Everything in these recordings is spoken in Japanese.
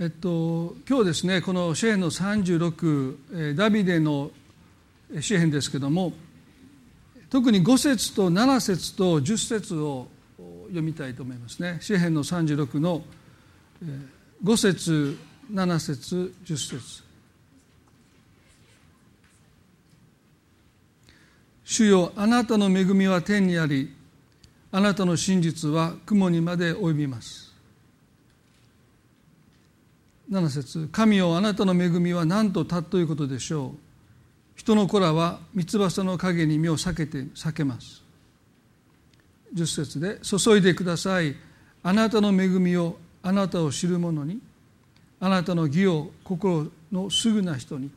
えっと、今日ですねこの詩篇の36ダビデの詩篇ですけども特に5節と7節と10節を読みたいと思いますね。詩篇の36の5節7節10節。主よあなたの恵みは天にありあなたの真実は雲にまで及びます。7節神よあなたの恵みは何と尊いことでしょう。人の子らは三つ葉の陰に身を避けて避けます。10節で注いでください。あなたの恵みをあなたを知る者に。あなたの義を心のすぐな人に。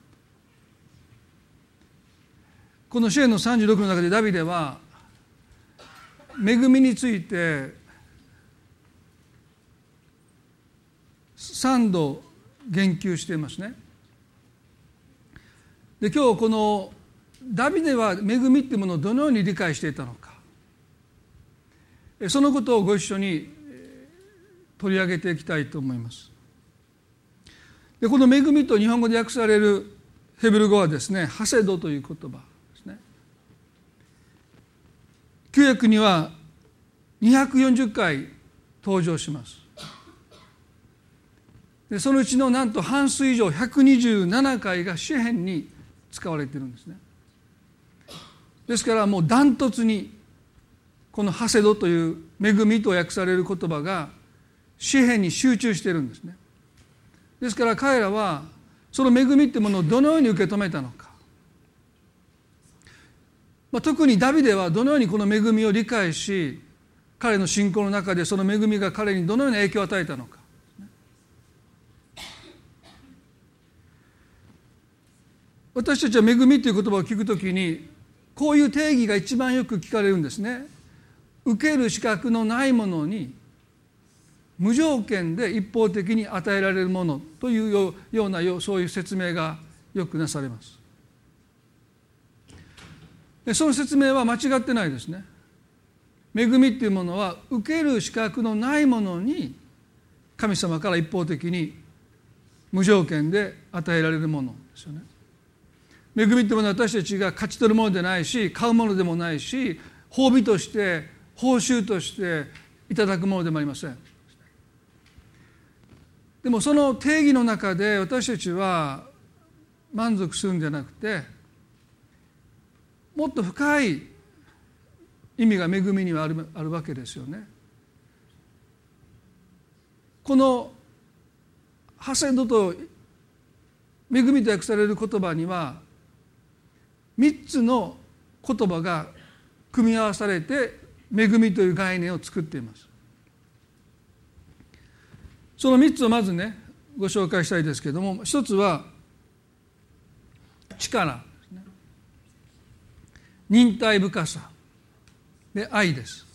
この支援の36の中でダビデは恵みについて3度言及していますね。で今日このダビデは恵みっていうものをどのように理解していたのかそのことをご一緒に取り上げていきたいと思います。でこの恵みと日本語で訳されるヘブル語はですねハセドという言葉ですね。旧約には240回登場します。でそのうちのなんと半数以上127回が詩篇に使われてるんですね。ですからもうダントツにこの「ハセド」という「恵み」と訳される言葉が詩篇に集中してるんですね。ですから彼らはその恵みってものをどのように受け止めたのか、まあ、特にダビデはどのようにこの恵みを理解し彼の信仰の中でその恵みが彼にどのような影響を与えたのか。私たちは恵みという言葉を聞くときにこういう定義が一番よく聞かれるんですね。受ける資格のないものに無条件で一方的に与えられるものというようなそういう説明がよくなされます。でその説明は間違ってないですね。恵みっていうものは受ける資格のないものに神様から一方的に無条件で与えられるものですよね。恵みってものは私たちが勝ち取るものでないし買うものでもないし褒美として報酬としていただくものでもありませんでもその定義の中で私たちは満足するんじゃなくてもっと深い意味が恵みにはあるあるわけですよね。このハセドと恵みと訳される言葉には3つの言葉が組み合わされて恵みという概念を作っています。その3つをまずねご紹介したいですけれども一つは力。忍耐深さ。で愛です。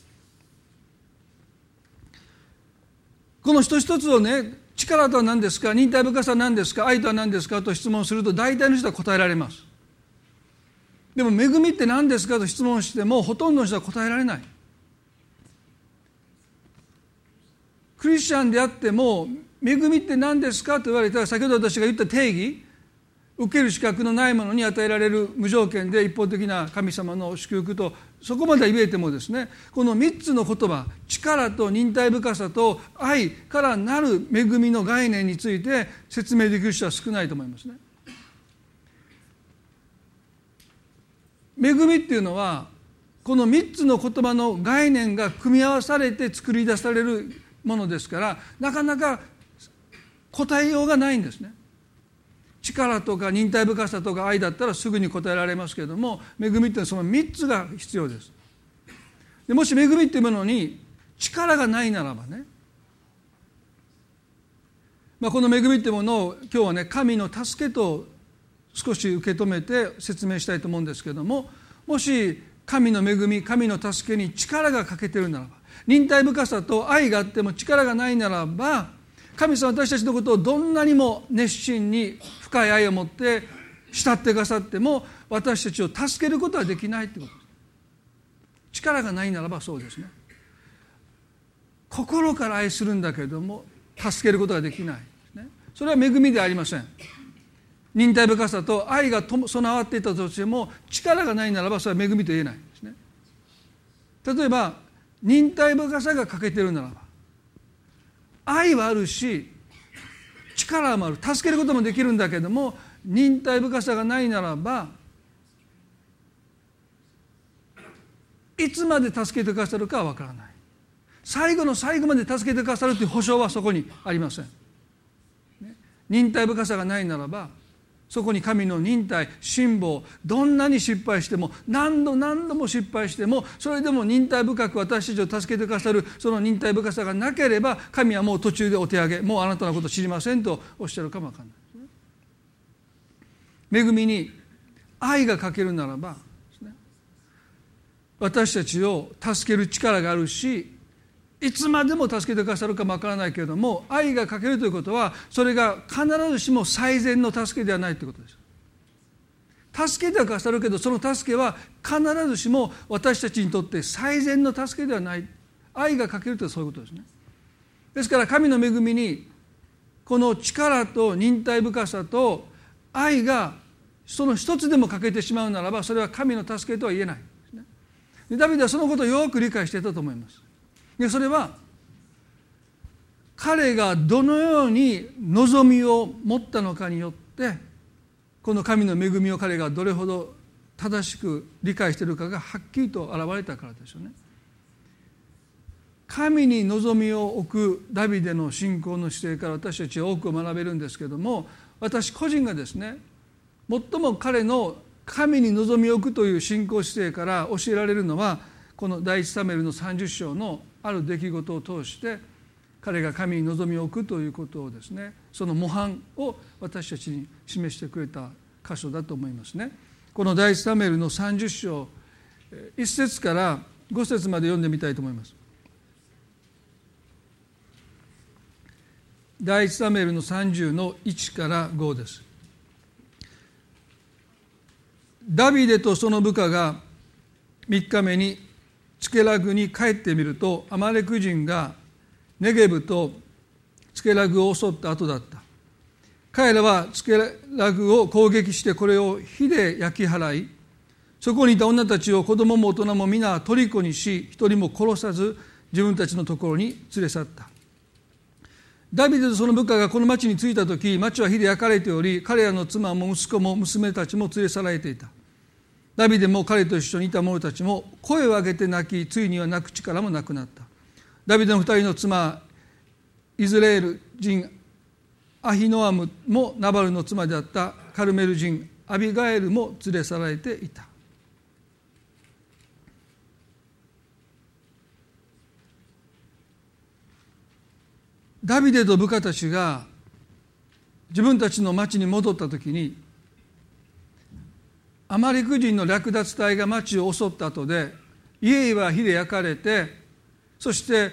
この一つ一つをね力とは何ですか忍耐深さは何ですか愛とは何ですかと質問すると大体の人は答えられます。でも恵みって何ですかと質問してもほとんどの人は答えられないクリスチャンであっても恵みって何ですかと言われたら先ほど私が言った定義受ける資格のないものに与えられる無条件で一方的な神様の祝福とそこまで言えてもですねこの3つの言葉力と忍耐深さと愛からなる恵みの概念について説明できる人は少ないと思いますね。恵みっていうのはこの3つの言葉の概念が組み合わされて作り出されるものですからなかなか答えようがないんですね。力とか忍耐深さとか愛だったらすぐに答えられますけれども恵みっていうのはその3つが必要です。でもし恵みっていうものに力がないならばね、まあ、この恵みっていうものを今日はね神の助けと少し受け止めて説明したいと思うんですけどももし神の恵み神の助けに力が欠けてるならば忍耐深さと愛があっても力がないならば神様私たちのことをどんなにも熱心に深い愛を持って慕ってくださっても私たちを助けることはできないってこと。です力がないならばそうですね。心から愛するんだけれども助けることができない、ね、それは恵みではありません。忍耐深さと愛が備わっていたとしても力がないならばそれは恵みと言えないんですね。例えば忍耐深さが欠けてるならば愛はあるし力もある。助けることもできるんだけども忍耐深さがないならばいつまで助けてくださるかは分からない。最後の最後まで助けてくださるという保証はそこにありません、忍耐深さがないならばそこに神の忍耐辛抱どんなに失敗しても何度何度も失敗してもそれでも忍耐深く私たちを助けてくださるその忍耐深さがなければ神はもう途中でお手上げもうあなたのこと知りませんとおっしゃるかもわかんない恵みに愛が欠けるならば私たちを助ける力があるしいつまでも助けてくださるかもわからないけれども愛が欠けるということはそれが必ずしも最善の助けではないということです。助けてはくださるけどその助けは必ずしも私たちにとって最善の助けではない愛が欠けるというのはそういうことですね。ですから神の恵みにこの力と忍耐深さと愛がその一つでも欠けてしまうならばそれは神の助けとは言えないダビデはそのことをよく理解していたと思います。でそれは彼がどのように望みを持ったのかによってこの神の恵みを彼がどれほど正しく理解しているかがはっきりと現れたからでしょうね。神に望みを置くダビデの信仰の姿勢から私たちは多く学べるんですけども私個人がですね最も彼の神に望みを置くという信仰姿勢から教えられるのはこの第一サメルの30章のある出来事を通して彼が神に望みを置くということをですねその模範を私たちに示してくれた箇所だと思いますね。この第一サメルの30章1節から5節まで読んでみたいと思います。第一サメルの30の1から5です。ダビデとその部下が3日目にツケラグに帰ってみるとアマレク人がネゲブとツケラグを襲った後だった。彼らはツケラグを攻撃してこれを火で焼き払いそこにいた女たちを子供も大人も皆虜にし一人も殺さず自分たちのところに連れ去った。ダビデとその部下がこの町に着いた時町は火で焼かれており彼らの妻も息子も娘たちも連れ去られていた。ダビデも彼と一緒にいた者たちも声を上げて泣きついには泣く力もなくなった。ダビデの二人の妻イズレール人アヒノアムもナバルの妻であったカルメル人アビガエルも連れ去られていた。ダビデと部下たちが自分たちの町に戻った時にアマリク人の略奪隊が町を襲った後で家は火で焼かれてそして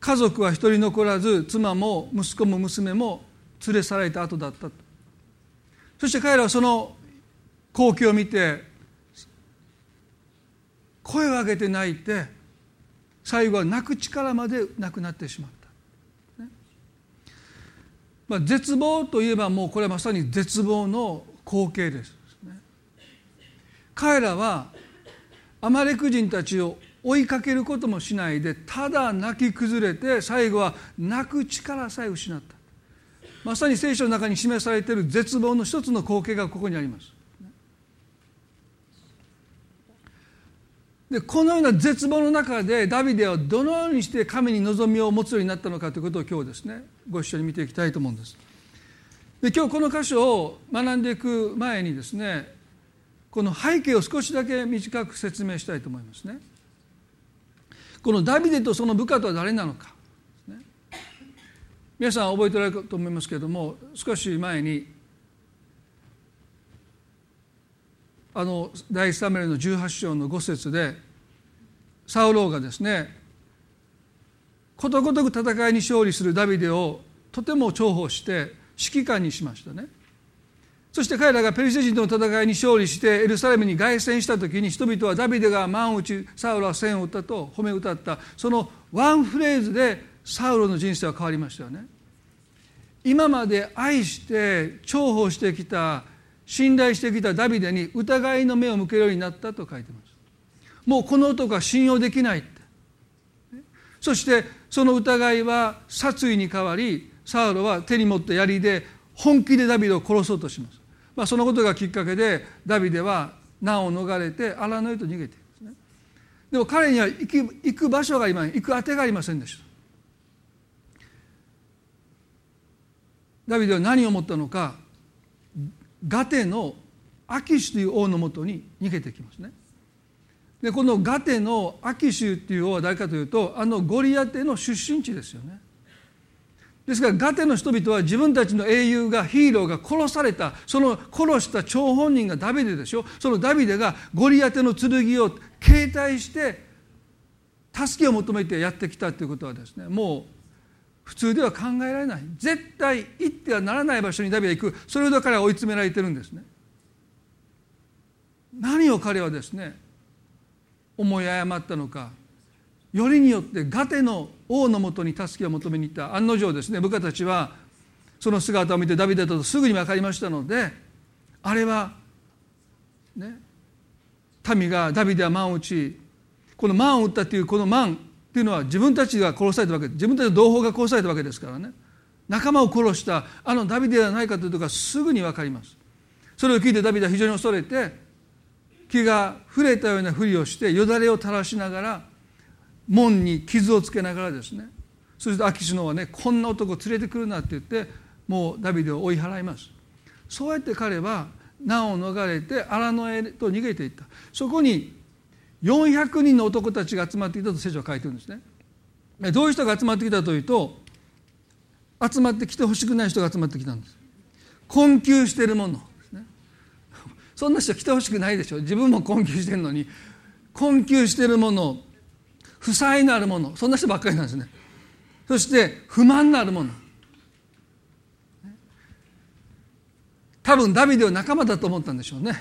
家族は一人残らず妻も息子も娘も連れ去られた後だったそして彼らはその光景を見て声を上げて泣いて最後は泣く力までなくなってしまった、ね。まあ、絶望といえばもうこれはまさに絶望の光景です。彼らはアマレク人たちを追いかけることもしないでただ泣き崩れて最後は泣く力さえ失った。まさに聖書の中に示されている絶望の一つの光景がここにあります。でこのような絶望の中でダビデはどのようにして神に望みを持つようになったのかということを今日ですねご一緒に見ていきたいと思うんです。で今日この箇所を学んでいく前にですねこの背景を少しだけ短く説明したいと思いますね。このダビデとその部下とは誰なのか、皆さん覚えておられると思いますけれども少し前にあの第一サムエルの18章の5節でサウローがですねことごとく戦いに勝利するダビデをとても重宝して指揮官にしましたね。そして彼らがペリシテ人との戦いに勝利してエルサレムに凱旋した時に人々はダビデが万を打ちサウロは千を打ったと褒め歌った。そのワンフレーズでサウロの人生は変わりましたよね。今まで愛して重宝してきた信頼してきたダビデに疑いの目を向けるようになったと書いてます。もうこの男は信用できないって。そしてその疑いは殺意に変わりサウロは手に持った槍で本気でダビデを殺そうとします、まあ、そのことがきっかけでダビデは難を逃れて荒野へと逃げているんですね。でも彼には行く行く場所が今行く当てがありませんでした。ダビデは何を思ったのかガテのアキシュという王のもとに逃げてきますね。でこのガテのアキシュっていう王は誰かというとあのゴリアテの出身地ですよね。ですからガテの人々は自分たちの英雄がヒーローが殺されたその殺した張本人がダビデでしょ。そのダビデがゴリアテの剣を携帯して助けを求めてやってきたということはですねもう普通では考えられない。絶対行ってはならない場所にダビデ行く。それほど彼は追い詰められてるんですね。何を彼はですね思い誤ったのか。よりによってガテの王のもとに助けを求めに行った。案の定ですね部下たちはその姿を見てダビデだとすぐに分かりましたのであれはね民がダビデは万を打ちこの万を打ったというこの万っていうのは自分たちが殺されたわけ自分たちの同胞が殺されたわけですからね。仲間を殺したあのダビデではないかということがすぐに分かります。それを聞いてダビデは非常に恐れて気が触れたようなふりをしてよだれを垂らしながら門に傷をつけながらですね。そしてアキシノはねこんな男連れてくるなって言ってもうダビデを追い払います。そうやって彼は難を逃れて荒野へと逃げていった。そこに400人の男たちが集まってきたと聖書は書いてるんですね。どういう人が集まってきたというと集まってきてほしくない人が集まってきたんです。困窮しているものそんな人来てほしくないでしょ。自分も困窮してるのに困窮してるもの負債のあるもの。そんな人ばっかりなんですね。そして不満のあるもの。多分ダビデは仲間だと思ったんでしょうね。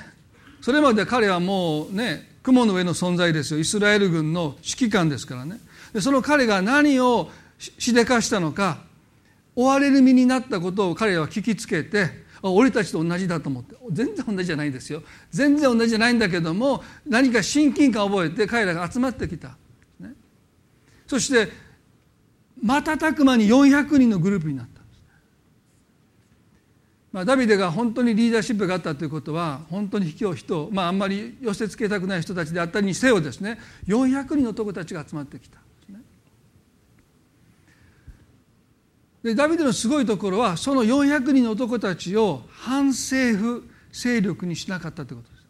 それまで彼はもうね雲の上の存在ですよ。イスラエル軍の指揮官ですからね。でその彼が何をしでかしたのか追われる身になったことを彼は聞きつけて俺たちと同じだと思って。全然同じじゃないですよ。全然同じじゃないんだけども何か親近感を覚えて彼らが集まってきた。そして瞬く間に400人のグループになったんです、まあ、ダビデが本当にリーダーシップがあったということは本当に卑怯人まああんまり寄せつけたくない人たちであったりにせよですね400人の男たちが集まってきたでダビデのすごいところはその400人の男たちを反政府勢力にしなかったということです。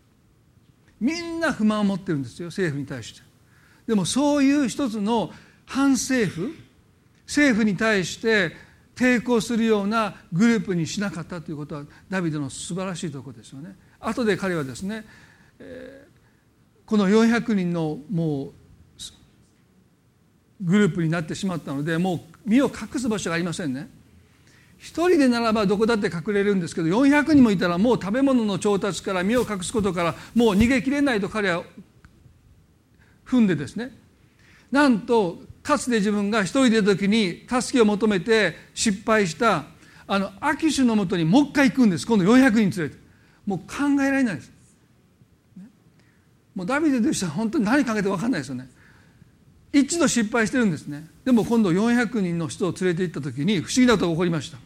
みんな不満を持ってるんですよ政府に対して。でもそういう一つの反政府？政府に対して抵抗するようなグループにしなかったということはダビデの素晴らしいところですよね。後で彼はですね、えー、この400人のもうグループになってしまったのでもう身を隠す場所がありませんね。一人でならばどこだって隠れるんですけど400人もいたらもう食べ物の調達から身を隠すことからもう逃げきれないと彼は踏んでですねなんとかつて自分が一人でいた時に助けを求めて失敗したあのアキシュのもとにもう一回行くんです。今度400人連れて。もう考えられないです。もうダビデとしては本当に何考えて分かんないですよね。一度失敗してるんですね。でも今度400人の人を連れて行った時に不思議なことが起こりました。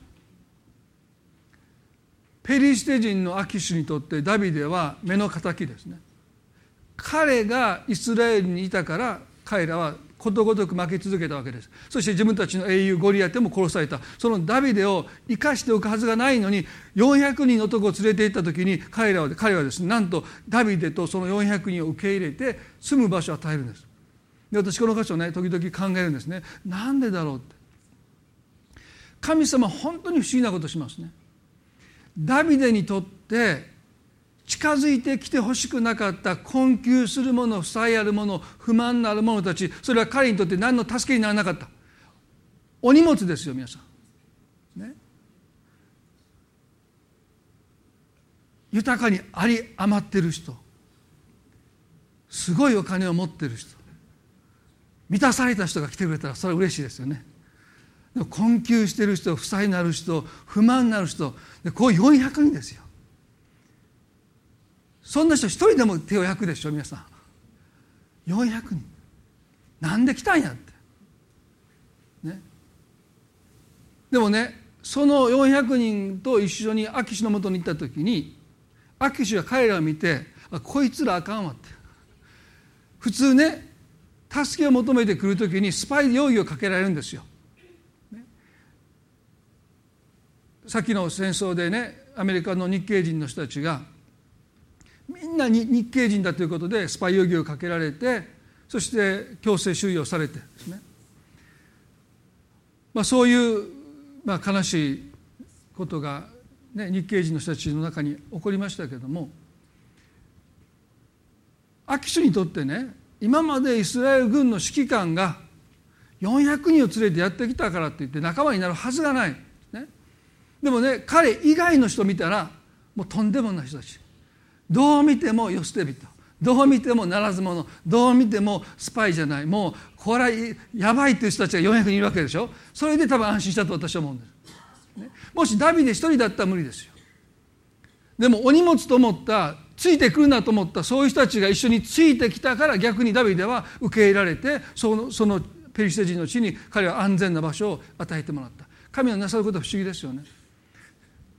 ペリシテ人のアキシュにとってダビデは目の敵ですね。彼がイスラエルにいたから彼らはことごとく負け続けたわけです。そして自分たちの英雄ゴリアテも殺された。そのダビデを生かしておくはずがないのに400人の男を連れて行った時に彼らは彼はですねなんとダビデとその400人を受け入れて住む場所を与えるんです。で私この箇所をね時々考えるんですね。なんでだろうって。神様本当に不思議なことしますね。ダビデにとって近づいてきてほしくなかった困窮する者負債ある者不満のある者たちそれは彼にとって何の助けにならなかった。お荷物ですよ皆さん、ね、豊かにあり余ってる人。すごいお金を持ってる人。満たされた人が来てくれたらそれは嬉しいですよね。困窮してる人負債になる人不満になる人。こう400人ですよ。そんな人一人でも手を焼くでしょ皆さん。400人。なんで来たんやって。ね。でもねその400人と一緒に秋氏のもとに行った時に秋氏は彼らを見てあこいつらあかんわって。普通ね助けを求めてくる時にスパイ容疑をかけられるんですよ。ね、さっきの戦争でねアメリカの日系人の人たちがみんなに日系人だということでスパイ容疑をかけられてそして強制収容されてですね、まあ、そういう、まあ、悲しいことが、ね、日系人の人たちの中に起こりましたけれどもアキシュにとってね今までイスラエル軍の指揮官が400人を連れてやってきたからって言って仲間になるはずがない、ね、でもね彼以外の人見たらもうとんでもない人たち。どう見ても世捨て人。どう見てもならず者。どう見てもスパイじゃない。もうこれはやばいっていう人たちが400人いるわけでしょ。それで多分安心したと私は思うんです、ね、もしダビデ一人だったら無理ですよ。でもお荷物と思ったついてくるなと思ったそういう人たちが一緒についてきたから逆にダビデは受け入れられてそのそのペリシテ人の地に彼は安全な場所を与えてもらった。神のなさることは不思議ですよね。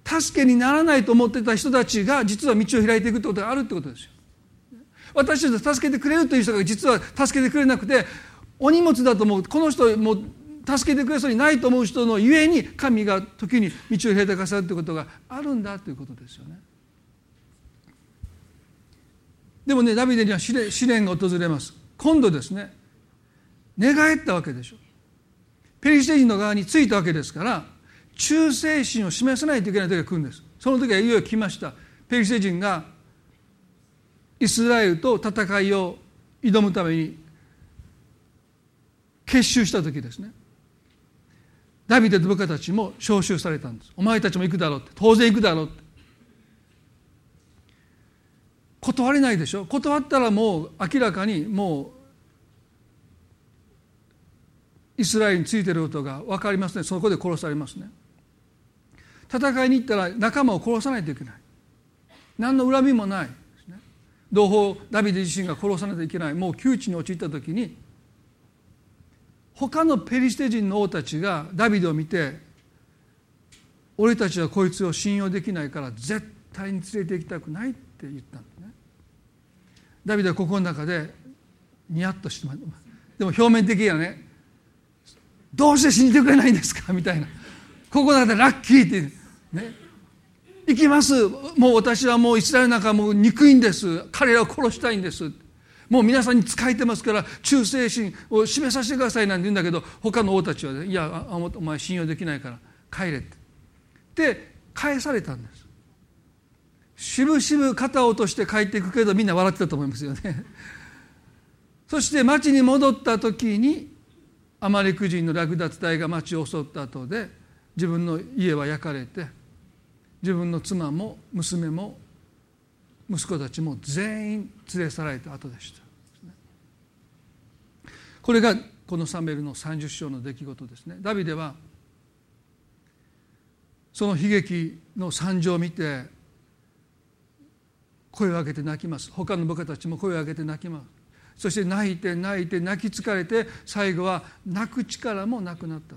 助けにならないと思ってた人たちが実は道を開いていくってことがあるってことですよ。私たちを助けてくれるという人が実は助けてくれなくてお荷物だと思う。この人も助けてくれそうにないと思う人のゆえに神が時に道を開いてくださるということがあるんだということですよね。でもねダビデには試練が訪れます。今度ですね。寝返ったわけでしょ。ペリシテ人の側についたわけですから忠誠心を示さないといけない時が来るんです。その時はいよいよ来ました。ペリシテ人がイスラエルと戦いを挑むために結集した時ですね。ダビデと部下たちも召集されたんです。お前たちも行くだろうって。当然行くだろうって。断れないでしょ。断ったらもう明らかにもうイスラエルについてることが分かりますね。そこで殺されますね。戦いに行ったら仲間を殺さないといけない。何の恨みもない。同胞ダビデ自身が殺さないといけない。もう窮地に陥った時に他のペリシテ人の王たちがダビデを見て俺たちはこいつを信用できないから絶対に連れて行きたくないって言ったんですね。ダビデはここの中でニヤッとしてでも表面的にはねどうして信じてくれないんですか？みたいな。ここだってラッキーってね。行きます。もう私はもうイスラエルなんかもう憎いんです。彼らを殺したいんです。もう皆さんに仕えてますから忠誠心を示させてくださいなんて言うんだけど他の王たちは、ね、いやお前信用できないから帰れって。で返されたんです。しぶしぶ肩を落として帰っていくけどみんな笑ってたと思いますよね。そして町に戻った時にアマレク人の略奪隊が町を襲った後で自分の家は焼かれて自分の妻も娘も息子たちも全員連れ去られた後でした。これがこのサメルの30章の出来事ですね。ダビデはその悲劇の惨状を見て声を上げて泣きます。他の部下たちも声を上げて泣きます。そして泣いて泣いて泣き疲れて最後は泣く力もなくなった。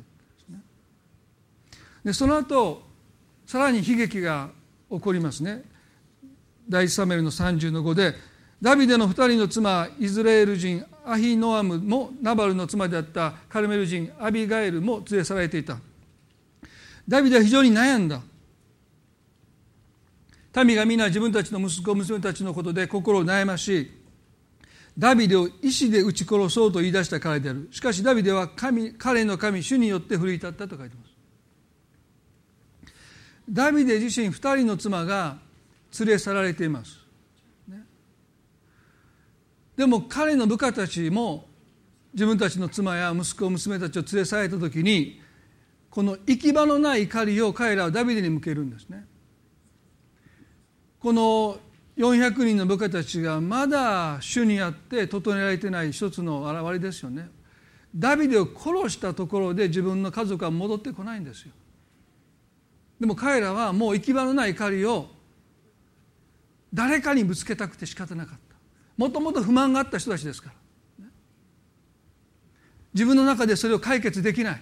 でその後さらに悲劇が起こりますね。第一サメルの30の5でダビデの2人の妻イスラエル人アヒノアムもナバルの妻であったカルメル人アビガエルも連れ去られていた。ダビデは非常に悩んだ。民が皆自分たちの息子娘たちのことで心を悩ましダビデを石で撃ち殺そうと言い出した彼である。しかしダビデは神彼の神主によって奮い立ったと書いてます。ダビデ自身2人の妻が連れ去られています、でも彼の部下たちも自分たちの妻や息子娘たちを連れ去られた時にこの行き場のない怒りを彼らはダビデに向けるんですね。この400人の部下たちがまだ主にあって整えられてない一つの表れですよね。ダビデを殺したところで自分の家族は戻ってこないんですよ。でも彼らはもう行き場のない怒りを誰かにぶつけたくて仕方なかった。もともと不満があった人たちですから。自分の中でそれを解決できない。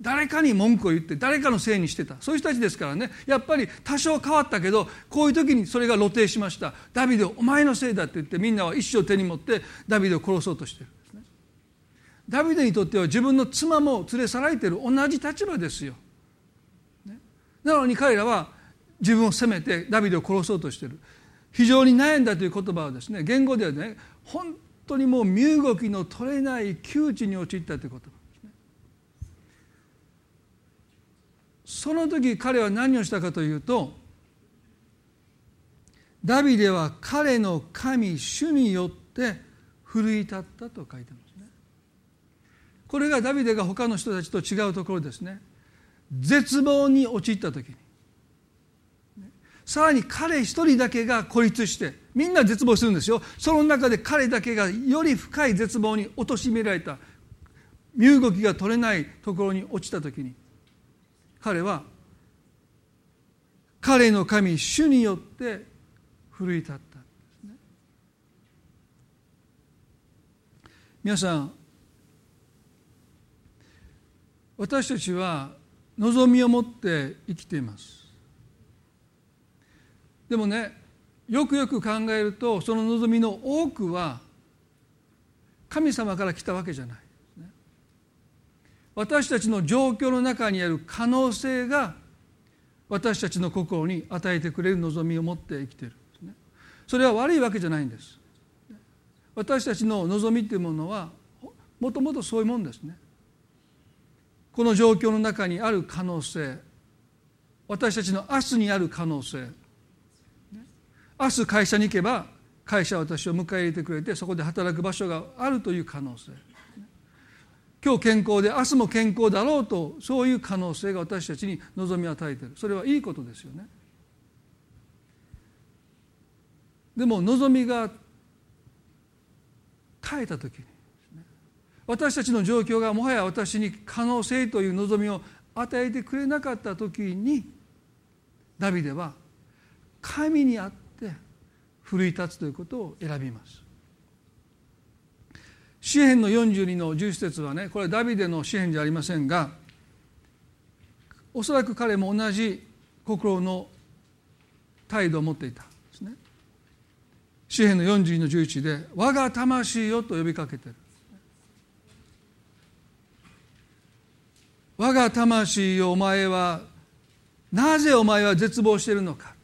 誰かに文句を言って誰かのせいにしてた。そういう人たちですからね。やっぱり多少変わったけどこういう時にそれが露呈しました。ダビデお前のせいだって言ってみんなは一生手に持ってダビデを殺そうとしてるんですね。ダビデにとっては自分の妻も連れ去られてる同じ立場ですよ、なのに彼らは自分を責めてダビデを殺そうとしている。非常に悩んだという言葉はですね言語ではね本当にもう身動きの取れない窮地に陥ったという言葉その時彼は何をしたかというとダビデは彼の神主によって奮い立ったと書いてますね。これがダビデが他の人たちと違うところですね。絶望に陥った時に。さらに彼一人だけが孤立してみんな絶望するんですよ。その中で彼だけがより深い絶望に貶められた。身動きが取れないところに落ちた時に彼は彼の神主によって奮い立った。んですね皆さん私たちは望みを持って生きています。でもねよくよく考えるとその望みの多くは神様から来たわけじゃない。私たちの状況の中にある可能性が私たちの心に与えてくれる望みを持って生きている。それは悪いわけじゃないんです。私たちの望みというものはもともとそういうもんですね。この状況の中にある可能性。私たちの明日にある可能性。明日会社に行けば会社は私を迎え入れてくれてそこで働く場所があるという可能性。今日健康で明日も健康だろうとそういう可能性が私たちに望みを与えている。それはいいことですよね。でも望みが絶えた時に私たちの状況がもはや私に可能性という望みを与えてくれなかった時にダビデは神にあって奮い立つということを選びます。詩篇の42の11節はねこれダビデの詩篇じゃありませんがおそらく彼も同じ心の態度を持っていたんですね。詩篇の42の11で「我が魂よ」と呼びかけてる。我が魂よお前はなぜお前は絶望しているのか。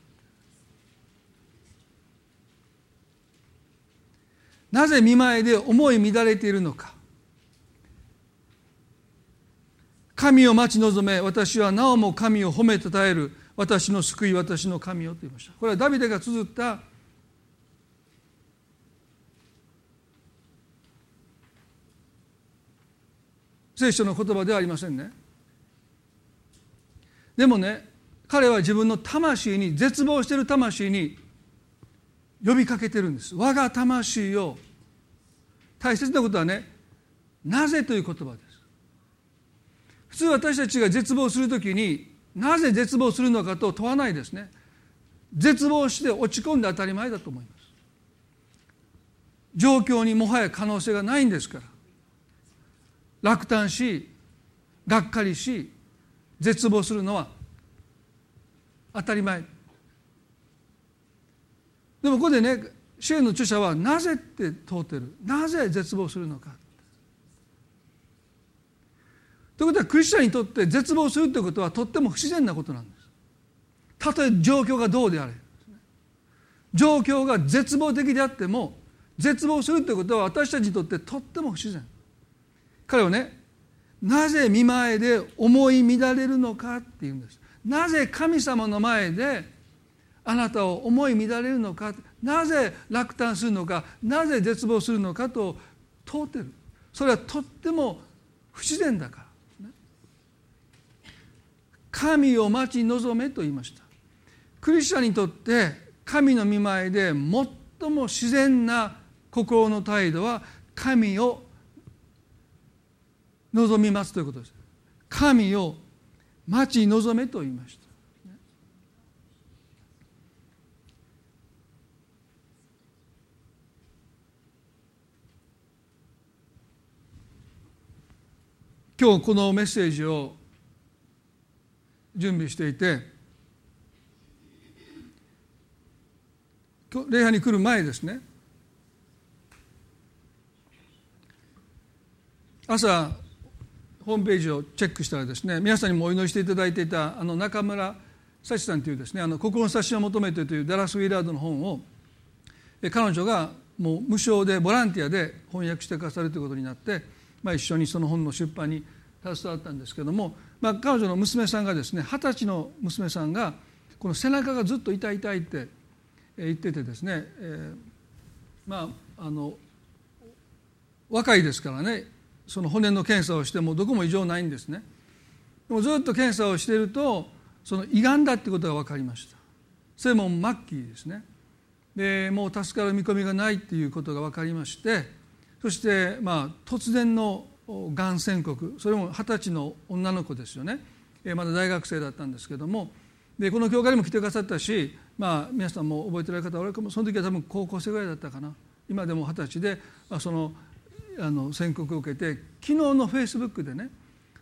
なぜ見舞いで思い乱れているのか。神を待ち望め私はなおも神を褒めたたえる私の救い私の神よと言いました。これはダビデが綴った聖書の言葉ではありませんね。でもね彼は自分の魂に絶望している魂に呼びかけてるんです。我が魂を。大切なことはねなぜという言葉です。普通私たちが絶望するときになぜ絶望するのかと問わないですね。絶望して落ち込んで当たり前だと思います。状況にもはや可能性がないんですから。落胆しがっかりし絶望するのは当たり前。でもここでね支援の著者はなぜって問うてる。なぜ絶望するのか。ということはクリスチャンにとって絶望するということはとっても不自然なことなんです。たとえ状況がどうであれ。状況が絶望的であっても絶望するということは私たちにとってとっても不自然。彼はねなぜ見前で思い乱れるのかっていうんです。なぜ神様の前であなたを思い乱れるのか。なぜ落胆するのか。なぜ絶望するのかと問うてる。それはとっても不自然だから、ね神を待ち望めと言いました。クリスチャンにとって神の見舞いで最も自然な心の態度は神を望みますということです。神を待ち望めと言いました。今日このメッセージを準備していて礼拝に来る前ですね。朝ホームページをチェックしたらですね皆さんにもお祈りしていただいていたあの中村幸さんというですね「あの心の指しを求めて」というダラス・ウィラードの本を彼女がもう無償でボランティアで翻訳してくださるということになってまあ、一緒にその本の出版に携わったんですけども、まあ、彼女の娘さんがですね二十歳の娘さんがこの背中がずっと痛い痛いって言っててですね、えー、まああの若いですからねその骨の検査をしてもどこも異常ないんですね。でもずっと検査をしているとその胃がんだってことが分かりました。それも末期ですね。でもう助かる見込みがないっていうことが分かりましてそしてまあ突然のがん宣告それも二十歳の女の子ですよね。まだ大学生だったんですけども。でこの教会にも来てくださったし、まあ、皆さんも覚えてられる方はおられるかも。その時は多分高校生ぐらいだったかな。今でも二十歳で、まあ、そのあの宣告を受けて昨日のフェイスブックでね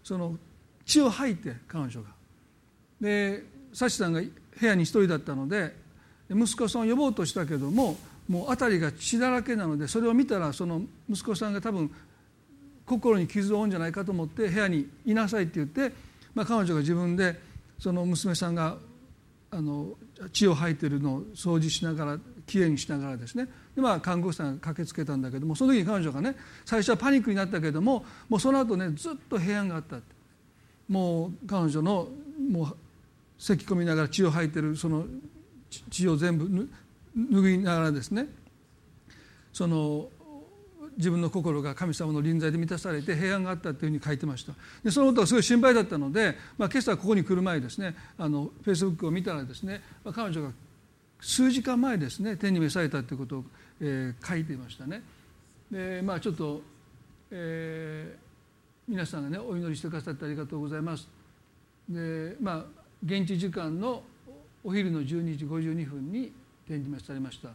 その血を吐いて彼女が。でサチさんが部屋に一人だったので息子さんを呼ぼうとしたけどももう辺りが血だらけなのでそれを見たらその息子さんが多分心に傷を負うんじゃないかと思って部屋にいなさいって言って、まあ、彼女が自分でその娘さんがあの血を吐いてるのを掃除しながらきれいにしながらですね。で、まあ、看護師さんが駆けつけたんだけどもその時に彼女がね最初はパニックになったけどももうその後ねずっと平安があったもう彼女のもう咳き込みながら血を吐いてるその血を全部拭いながらですね。その自分の心が神様の臨在で満たされて平安があったというふうに書いてました。でそのことがすごい心配だったので、まあ、今朝ここに来る前ですねあのフェイスブックを見たらですね、ま、彼女が数時間前ですね天に召されたということを、えー、書いていましたね。でまあちょっと、えー、皆さんがねお祈りしてくださってありがとうございます。でまあ現地時間のお昼の12時52分に展示されました。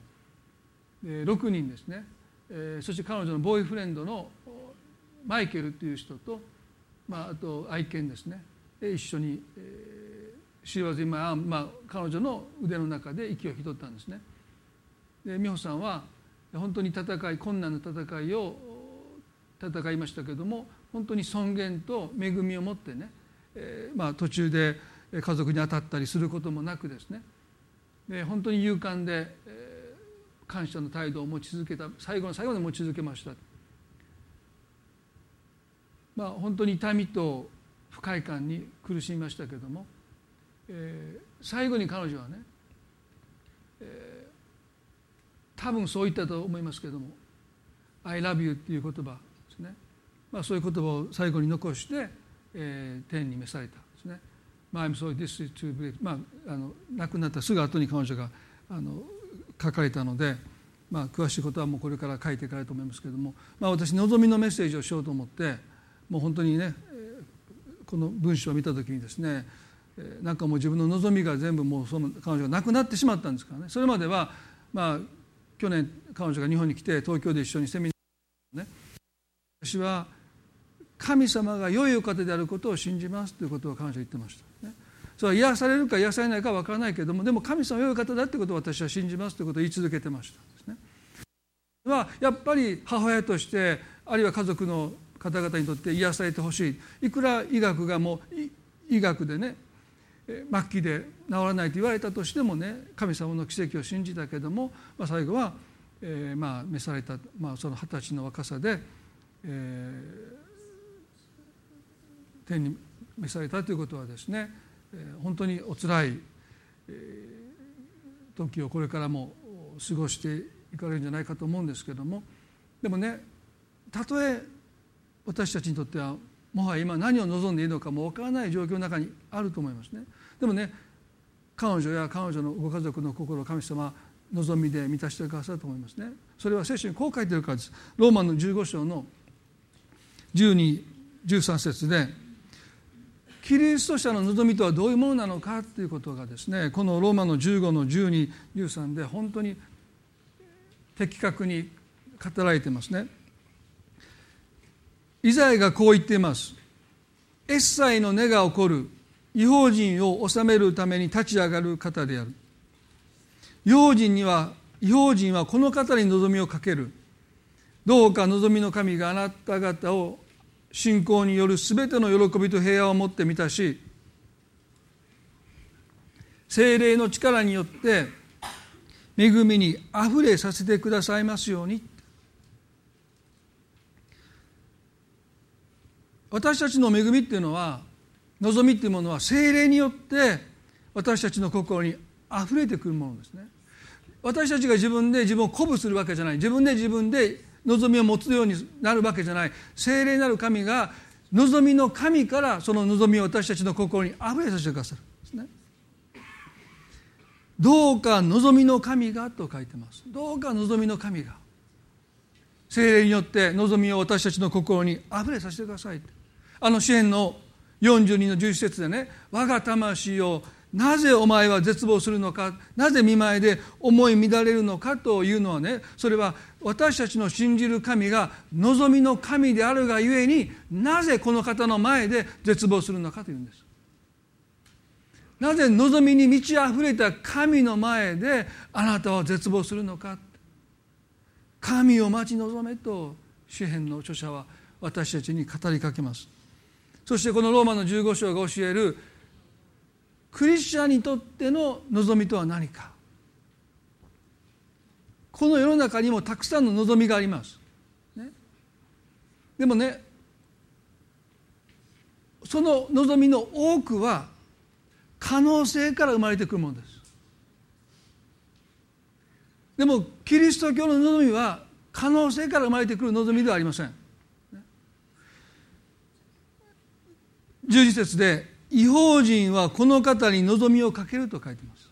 で6人ですね。えそして彼女のボーイフレンドのマイケルという人と、まあ、あと愛犬ですね。一緒にシーワズ今、まあ、彼女の腕の中で息を引き取ったんですね。で美穂さんは本当に戦い困難な戦いを戦いましたけれども本当に尊厳と恵みを持ってね、えーまあ、途中で家族に当たったりすることもなくですね。で本当に勇敢で、えー、感謝の態度を持ち続けた最後の最後まで持ち続けました。まあ本当に痛みと不快感に苦しみましたけども、えー、最後に彼女はね、えー、多分そう言ったと思いますけども「I love you」っていう言葉ですね、まあ、そういう言葉を最後に残して、えー、天に召されたですね。まあ、I'm sorry, this is too brief. まあ、あの亡くなったすぐ後に彼女があの書かれたので、まあ、詳しいことはもうこれから書いていかないと思いますけれども、まあ、私望みのメッセージをしようと思ってもう本当にねこの文章を見た時にですねなんかもう自分の望みが全部もうその彼女がなくなってしまったんですからね。それまではまあ去年彼女が日本に来て東京で一緒にセミナーね。私は神様が良いお方であることを信じますということを彼女は言ってましたそれは癒されるか癒されないか分からないけれどもでも神様は良い方だということを私は信じますということを言い続けてましたですね。はやっぱり母親としてあるいは家族の方々にとって癒されてほしい。いくら医学がもう医学でね末期で治らないと言われたとしてもね神様の奇跡を信じたけども、まあ、最後は、えー、まあ召された、まあ、その二十歳の若さで、えー、天に召されたということはですね本当におつらい時をこれからも過ごしていかれるんじゃないかと思うんですけどもでもねたとえ私たちにとってはもはや今何を望んでいいのかもわからない状況の中にあると思いますね。でもね彼女や彼女のご家族の心を神様望みで満たしてくださると思いますね。それは聖書にこう書いてるからです。ローマの15章の12 13節でキリスト者の望みとはどういうものなのかということがですねこのローマの15の1213で本当に的確に語られてますね。イザヤがこう言っています。エッサイの根が起こる違法人を治めるために立ち上がる方である。違法人には違法人はこの方に望みをかける。どうか望みの神があなた方を信仰によるすべての喜びと平和を持って満たし精霊の力によって恵みにあふれさせてくださいますように私たちの恵みっていうのは望みっていうものは精霊によって私たちの心にあふれてくるものですね。私たちが自分で自分を鼓舞するわけじゃない。自分で自分で望みを持つようになるわけじゃない。精霊なる神が望みの神からその望みを私たちの心にあふれさせてくださるんですね。どうか望みの神がと書いてます。どうか望みの神が精霊によって望みを私たちの心にあふれさせてくださいあの支援の42の11節でね我が魂をなぜお前は絶望するのかなぜ見舞いで思い乱れるのかというのはねそれは私たちの信じる神が望みの神であるがゆえになぜこの方の前で絶望するのかというんです。なぜ望みに満ち溢れた神の前であなたは絶望するのか。神を待ち望めと詩篇の著者は私たちに語りかけます。そしてこのローマの15章が教えるクリスチャンにとっての望みとは何かこの世の中にもたくさんの望みがあります。ね、でもねその望みの多くは可能性から生まれてくるものです。でもキリスト教の望みは可能性から生まれてくる望みではありません。十字節で違法人はこの方に望みをかけると書いてます。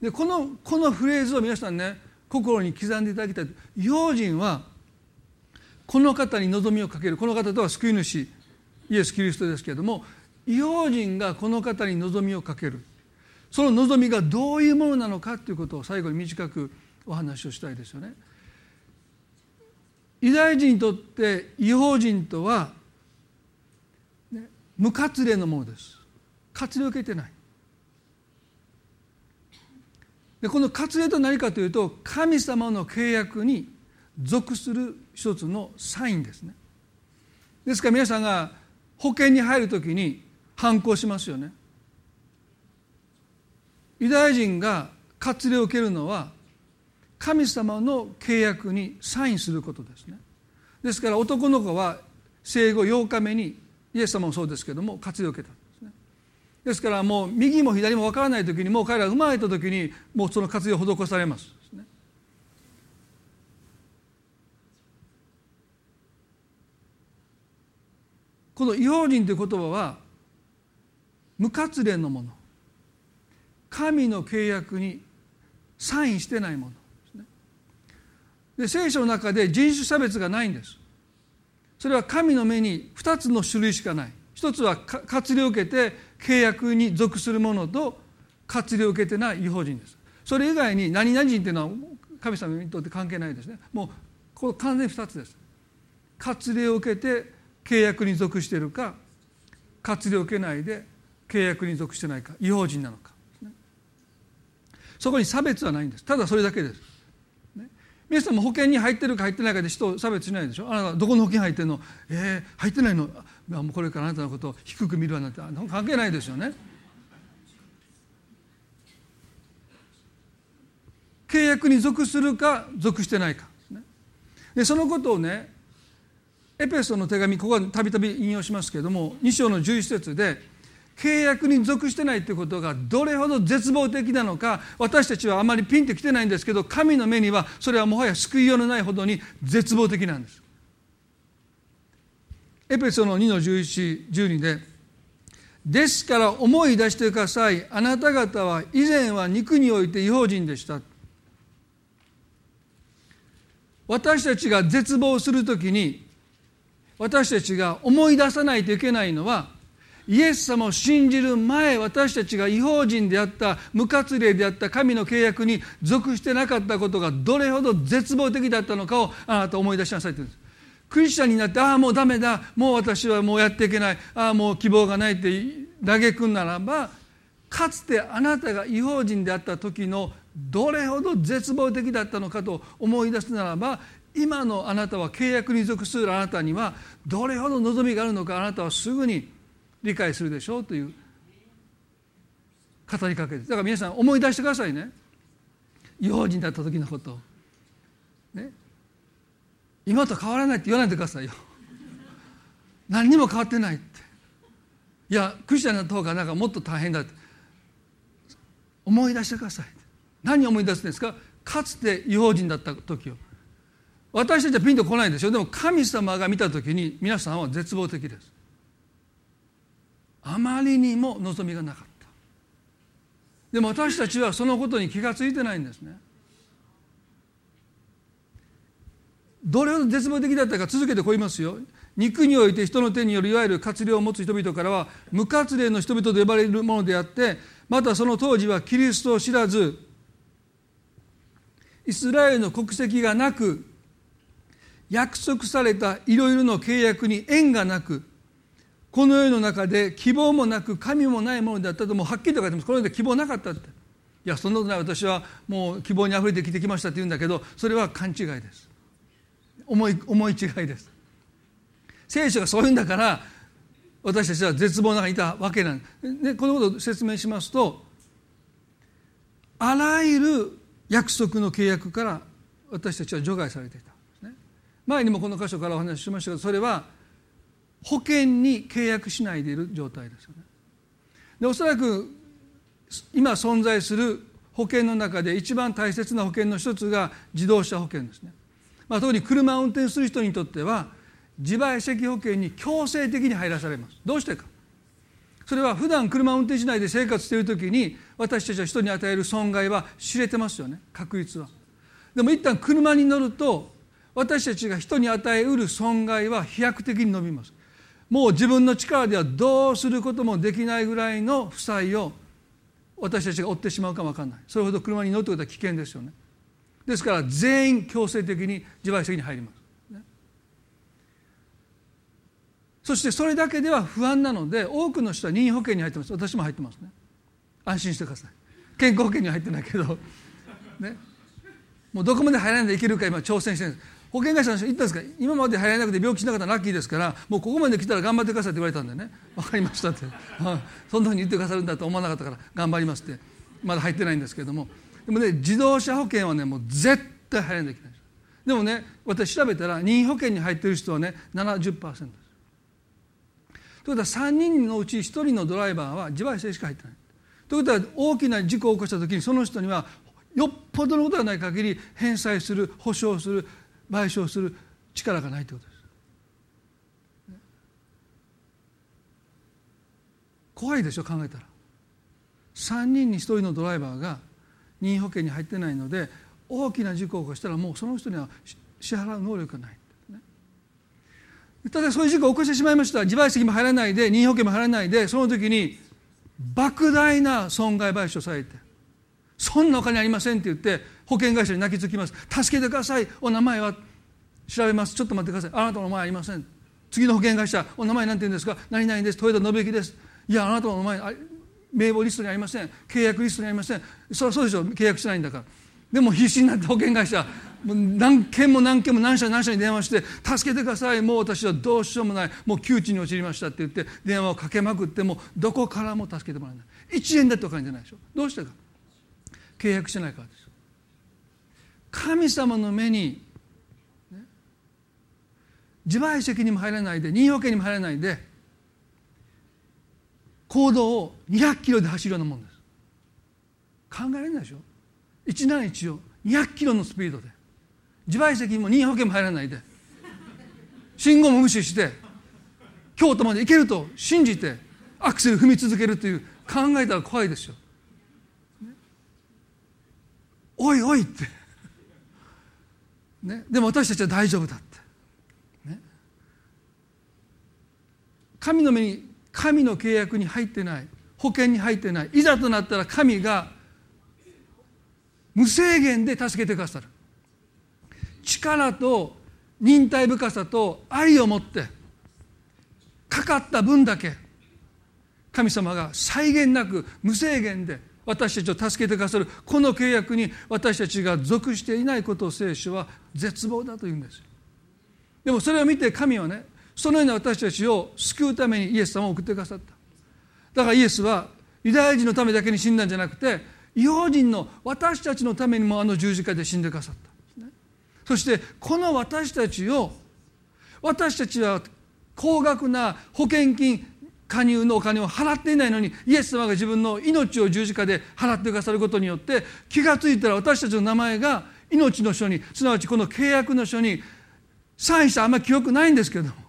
でこのこのフレーズを皆さんね心に刻んでいただきたい用心はこの方に望みをかけるこの方とは救い主イエス・キリストですけれども異邦人がこの方に望みをかけるその望みがどういうものなのかということを最後に短くお話をしたいですよね。ユダヤ人にとって違法人とは、無活例のものです。活例を受けてない。でこの割礼と何かというと神様の契約に属する一つのサインですねですから皆さんが保険に入るときに反抗しますよねユダヤ人が割礼を受けるのは神様の契約にサインすることですねですから男の子は生後8日目にイエス様もそうですけども割礼を受けたんですからもう右も左も分からない時にもう彼らが生まれた時にもうその活用を施されます。この異邦人という言葉は無活連のもの。神の契約にサインしてないものですね。で聖書の中で人種差別がないんです。それは神の目に2つの種類しかない。一つは活用を受けて契約に属するものと活用を受けてない違法人です。それ以外に何々人っていうのは神様にとって関係ないですね。もうこれ完全に2つです。活例を受けて契約に属しているか活例を受けないで契約に属してないか違法人なのか、そこに差別はないんです。ただそれだけです、皆さんも保険に入ってるか入ってないかで人を差別しないでしょ？あなたどこの保険入ってるの？えー、入ってないの？もうこれからあなたのことを低く見るわなんて関係ないですよね。契約に属するか属してないか。でそのことをねエペソの手紙ここはたびたび引用しますけれども2章の11節で契約に属してないということがどれほど絶望的なのか私たちはあまりピンときてないんですけど神の目にはそれはもはや救いようのないほどに絶望的なんです。エペソの2の1112でですから思い出してください。あなた方は以前は肉において違法人でした。私たちが絶望するときに私たちが思い出さないといけないのはイエス様を信じる前私たちが違法人であった無活例であった神の契約に属してなかったことがどれほど絶望的だったのかをあなた思い出しなさいって言うんです。クリスチャンになってああもうダメだもう私はもうやっていけないああもう希望がないって嘆くならばかつてあなたが違法人であった時のどれほど絶望的だったのかと思い出すならば今のあなたは契約に属するあなたにはどれほど望みがあるのかあなたはすぐに理解するでしょうという語りかけです。だから皆さん思い出してくださいね。違法人だった時のこと。ね。今と変わらないって言わないでくださいよ。何にも変わってないって。いやクリスチャンになった方がなんかもっと大変だって。思い出してください。何を思い出すんですか？かつて違法人だった時を私たちはピンとこないでしょでも神様が見た時に皆さんは絶望的です。あまりにも望みがなかった。でも私たちはそのことに気が付いてないんですね。どれほど絶望的だったか続けてこう言いますよ。肉において人の手によるいわゆる活例を持つ人々からは無活例の人々と呼ばれるものであってまたその当時はキリストを知らずイスラエルの国籍がなく約束されたいろいろの契約に縁がなくこの世の中で希望もなく神もないものだったともうはっきりと書いてます。この世で希望なかったって。いやそんなことない。私はもう希望にあふれてきてきましたって言うんだけどそれは勘違いです。思い思い違いです。聖書がそういうんだから私たちは絶望の中にいたわけなんでこのことを説明しますとあらゆる約束の契約から私たちは除外されていたんですね。前にもこの箇所からお話ししましたがそれは保険に契約しないでいる状態ですよね。でおそらく今存在する保険の中で一番大切な保険の一つが自動車保険ですね。まあ、特に車を運転する人にとっては自賠責保険に強制的に入らされます。どうしてか。それは普段車を運転しないで生活している時に私たちは人に与える損害は知れてますよね確率は。でも一旦車に乗ると私たちが人に与えうる損害は飛躍的に伸びます。もう自分の力ではどうすることもできないぐらいの負債を私たちが負ってしまうかも分かんない。それほど車に乗るということは危険ですよね。ですから全員強制的に自賠責に入ります、そしてそれだけでは不安なので多くの人は任意保険に入ってます。私も入ってますね。安心してください。健康保険には入ってないけど。ね。もうどこまで入らないでいけるか今挑戦してるんです。保険会社の人言ったんですか？今まで入らなくて病気しなかったらラッキーですからもうここまで来たら頑張ってくださいって言われたんでね。分かりましたって、そんなふうに言ってくださるんだと思わなかったから頑張りますって。まだ入ってないんですけども。でもね自動車保険はねもう絶対入らなきゃいけない。でもね私調べたら任意保険に入ってる人はね70%です。ということは3人のうち1人のドライバーは自賠責しか入ってない。ということは大きな事故を起こした時にその人にはよっぽどのことがない限り返済する保証する賠償する力がないということです。怖いでしょ考えたら。3人に1人のドライバーが任意保険に入ってないので大きな事故を起こしたらもうその人には支払う能力がない、ただそういう事故を起こしてしまいました。自賠責も入らないで任意保険も入らないでその時に莫大な損害賠償されてそんなお金ありませんって言って保険会社に泣きつきます。助けてください。お名前は調べます。ちょっと待ってください。あなたの名前ありません。次の保険会社お名前なんて言うんですか？何々です。豊田信之です。いやあなたの名前名簿リストにありません。契約リストにありません。そそうでしょ契約しないんだから。でも必死になって保険会社何件も何件も何社何社に電話して「助けてください。もう私はどうしようもない。もう窮地に陥りました」って言って電話をかけまくってもどこからも助けてもらえない。1円だってお金じゃないでしょ。どうしてか契約してないからです神様の目に、ね、自賠責にも入らないで任意保険にも入らないで行動を200キロで走るようなもんです。考えられないでしょ？一難一を200キロのスピードで。自賠責にも任意保険も入らないで。信号も無視して京都まで行けると信じてアクセル踏み続けるという考えたら怖いですよおいおいって、ね、でも私たちは大丈夫だって、ね、神の目に神の契約に入ってない。保険に入ってない。いざとなったら神が無制限で助けてくださる。力と忍耐深さと愛を持ってかかった分だけ神様が際限なく無制限で私たちを助けてくださるこの契約に私たちが属していないことを聖書は絶望だというんです。でもそれを見て神はねそのような私たちを救うためにイエス様を送ってくださった。だからイエスはユダヤ人のためだけに死んだんじゃなくて異邦人の私たちのためにもあの十字架で死んでくださった。そしてこの私たちを私たちは高額な保険金加入のお金を払っていないのにイエス様が自分の命を十字架で払ってくださることによって気が付いたら私たちの名前が命の書にすなわちこの契約の書にサインしたあんまり記憶ないんですけども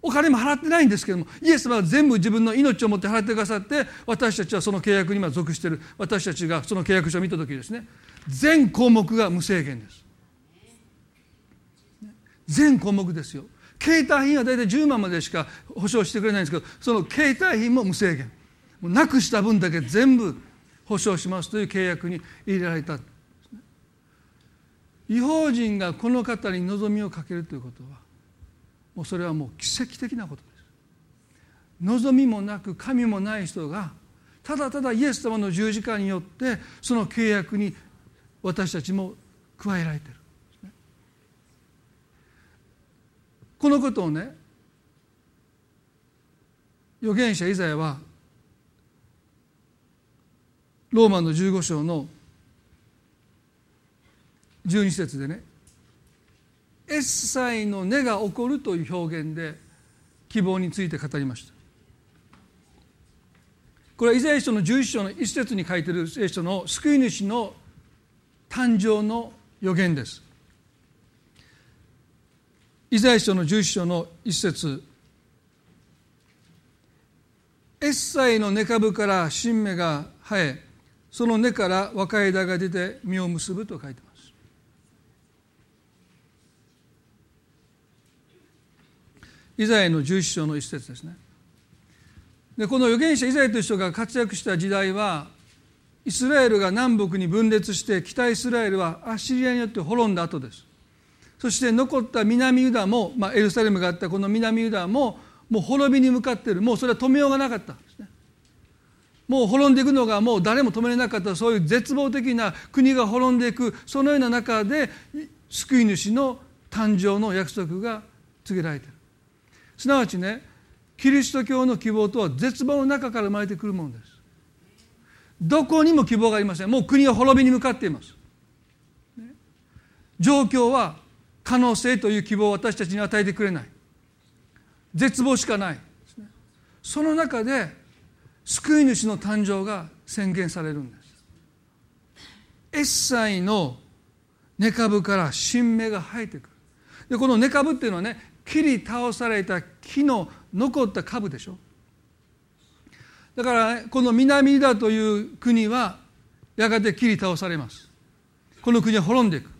お金も払ってないんですけどもイエス様は全部自分の命を持って払ってくださって私たちはその契約に今属している。私たちがその契約書を見た時ですね。全項目が無制限です。全項目ですよ。携帯品は大体10万までしか保証してくれないんですけどその携帯品も無制限。もうなくした分だけ全部保証しますという契約に入れられた。違法人がこの方に望みをかけるということはもうそれはもう奇跡的なことです。望みもなく神もない人がただただイエス様の十字架によってその契約に私たちも加えられている。このことをね預言者イザヤはローマの15章の12節でね「エッサイの根が起こる」という表現で希望について語りました。これはイザヤ書の11章の一節に書いている聖書の救い主の誕生の予言です。イザヤ書の11章の一節。エッサイの根株から新芽が生えその根から若い枝が出て実を結ぶと書いてます。イザヤの11章の一節ですね。でこの預言者イザヤという人が活躍した時代はイスラエルが南北に分裂して北イスラエルはアッシリアによって滅んだ後です。そして残った南ユダも、まあ、エルサレムがあったこの南ユダももう滅びに向かっている。もうそれは止めようがなかった。んですねもう滅んでいくのがもう誰も止めれなかった。そういう絶望的な国が滅んでいく。そのような中で救い主の誕生の約束が告げられている。すなわちねキリスト教の希望とは絶望の中から生まれてくるものです。どこにも希望がありません。もう国は滅びに向かっています、状況は可能性という希望を私たちに与えてくれない。絶望しかない。その中で救い主の誕生が宣言されるんです。エッサイの根株から新芽が生えてくる。でこの根株っていうのはね切り倒された木の残った株でしょ。だから、この南だという国はやがて切り倒されます。この国は滅んでいく。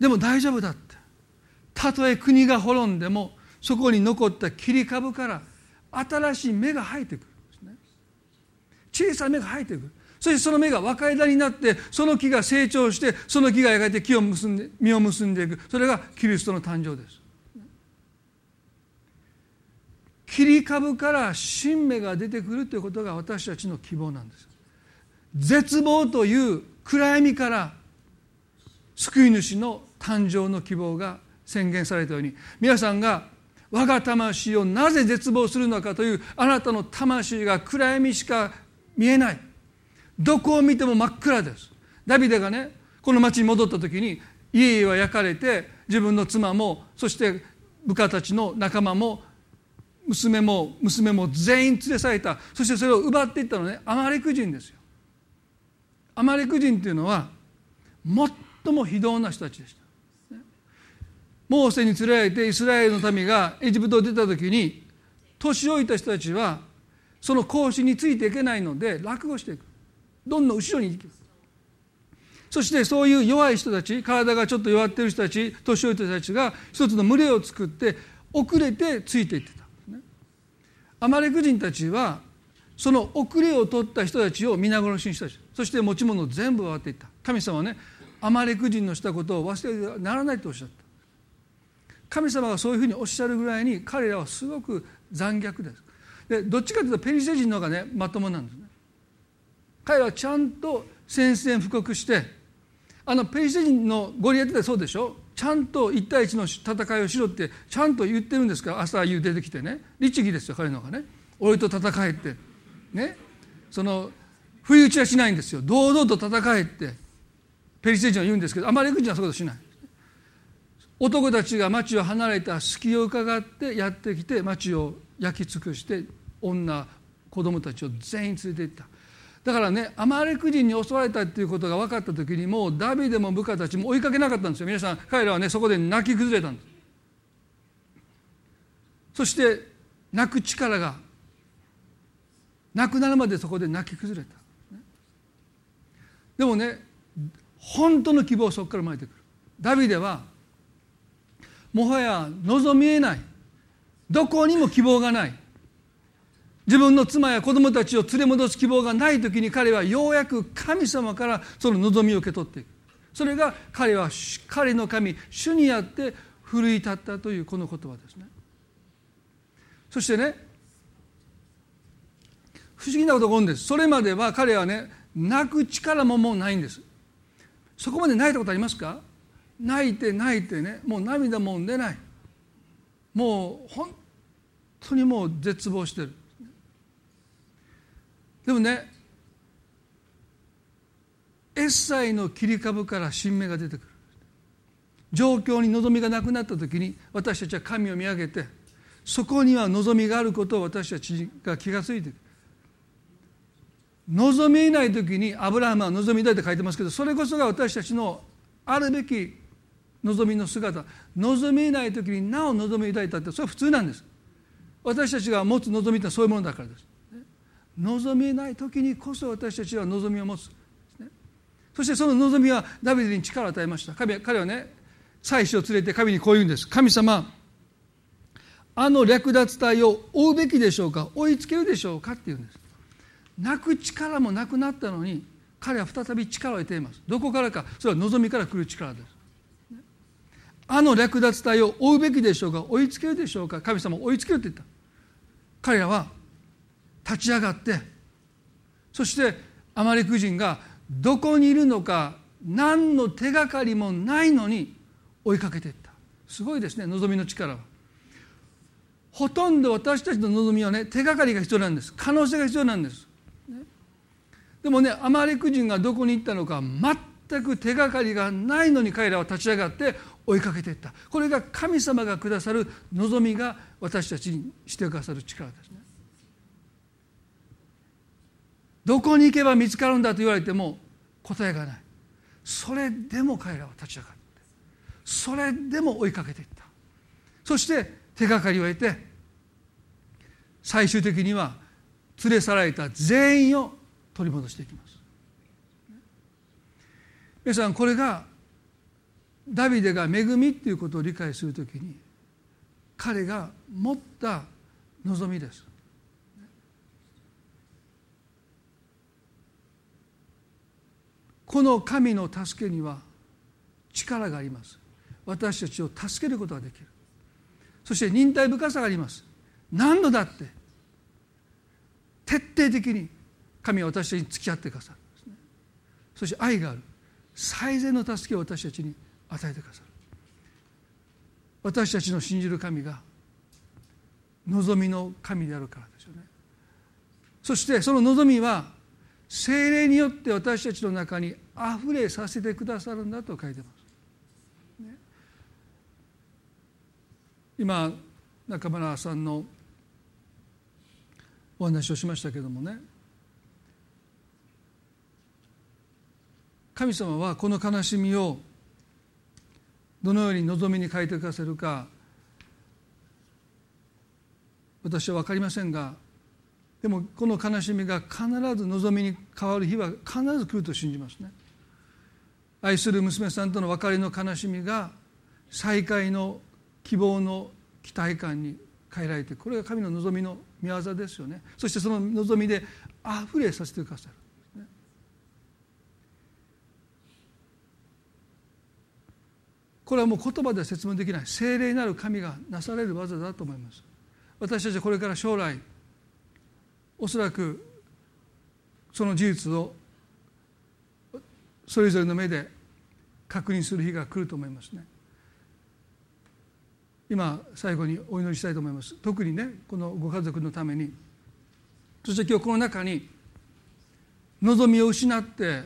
でも大丈夫だって。たとえ国が滅んでもそこに残った切り株から新しい芽が生えてくるんですね。小さな芽が生えてくる。そしてその芽が若枝になってその木が成長してその木がやがて木を結んで実を結んでいく。それがキリストの誕生です。切り株から新芽が出てくるということが私たちの希望なんです。絶望という暗闇から救い主の誕生の希望が宣言されたように皆さんが我が魂をなぜ絶望するのかというあなたの魂が暗闇しか見えない。どこを見ても真っ暗です。ダビデがねこの町に戻った時に家々は焼かれて自分の妻もそして部下たちの仲間も娘も娘も全員連れ去れた。そしてそれを奪っていったのねアマレク人ですよ。アマレク人っていうのは最も非道な人たちでした。モーセに連れられてイスラエルの民がエジプトを出た時に年老いた人たちはその格子についていけないので落語していく。どんどん後ろに行くそしてそういう弱い人たち体がちょっと弱ってる人たち年老いた人たちが一つの群れを作って遅れてついていってた。アマレク人たちはその遅れを取った人たちを皆殺しにしたそして持ち物を全部奪っていった。神様はねアマレク人のしたことを忘れてはならないとおっしゃった。神様がそういうふうにおっしゃるぐらいに彼らはすごく残虐です。でどっちかというとペリシテ人の方がねまともなんですね。彼らはちゃんと宣戦布告してあのペリシテ人のゴリアテでそうでしょ？ちゃんと1対1の戦いをしろってちゃんと言ってるんですから朝夕出てきてね。律儀ですよ彼の方がね。俺と戦えって。ね。その不意打ちはしないんですよ。堂々と戦えってペリシテ人は言うんですけどあまり人はそういうことしない。男たちが町を離れた隙を伺ってやってきて町を焼き尽くして女子供たちを全員連れて行った。だからねアマレク人に襲われたっていうことが分かった時にもうダビデも部下たちも追いかけなかったんですよ。皆さん彼らはねそこで泣き崩れたんです。そして泣く力がなくなるまでそこで泣き崩れた。でもね本当の希望はそこから生まれてくる。ダビデはもはや望みえない。どこにも希望がない。自分の妻や子供たちを連れ戻す希望がない時に彼はようやく神様からその望みを受け取っていく。それが彼は彼の神主にあって奮い立ったというこの言葉ですね。そしてね不思議なことが起こるんです。それまでは彼はね泣く力ももうないんです。そこまで泣いたことありますか？泣いて泣いてねもう涙も出ない。もう本当にもう絶望してる。でもねエッサイの切り株から新芽が出てくる。状況に望みがなくなった時に私たちは神を見上げてそこには望みがあることを私たちが気が付いていく望みない時にアブラハムは望みたいって書いてますけどそれこそが私たちのあるべき望みの姿望みない時になお望み抱いたってそれは普通なんです。私たちが持つ望みってそういうものだからです。望みない時にこそ私たちは望みを持つそしてその望みはダビデに力を与えました。彼彼はね妻子を連れて神にこう言うんです。神様あの略奪隊を追うべきでしょうか？追いつけるでしょうか？って言うんです。泣く力もなくなったのに彼は再び力を得ています。どこからかそれは望みから来る力です。あの略奪隊を追うべきでしょうか追いつけるでしょうか神様追いつけるって言った。彼らは立ち上がってそしてアマレク人がどこにいるのか何の手がかりもないのに追いかけていった。すごいですね望みの力は。ほとんど私たちの望みはね手がかりが必要なんです。可能性が必要なんです、ね、でもねアマレク人がどこに行ったのか全く手がかりがないのに彼らは立ち上がって追いかけていった。これが神様がくださる望みが私たちにしてくださる力ですね。どこに行けば見つかるんだと言われても答えがない。それでも彼らは立ち上がってそれでも追いかけていった。そして手がかりを得て最終的には連れ去られた全員を取り戻していきます。皆さんこれがダビデが恵みっていうことを理解するときに彼が持った望みです。この神の助けには力があります。私たちを助けることができる。そして忍耐深さがあります。何度だって徹底的に神は私たちに付き合ってくださる。そして愛がある。最善の助けを私たちに与えてくださる。私たちの信じる神が望みの神であるからですよね。そしてその望みは精霊によって私たちの中にあふれさせてくださるんだと書いてます。ね、今中村さんのお話をしましたけどもね。神様はこの悲しみをどのように望みに変えてくださるか私は分かりませんがでもこの悲しみが必ず望みに変わる日は必ず来ると信じますね。愛する娘さんとの別れの悲しみが再会の希望の期待感に変えられてこれが神の望みの御業ですよね。そしてその望みであふれさせてくださる、これはもう言葉では説明できない精霊なる神がなされる技だと思います。私たちはこれから将来おそらくその事実をそれぞれの目で確認する日が来ると思いますね。今最後にお祈りしたいと思います。特にねこのご家族のために。そして今日この中に望みを失って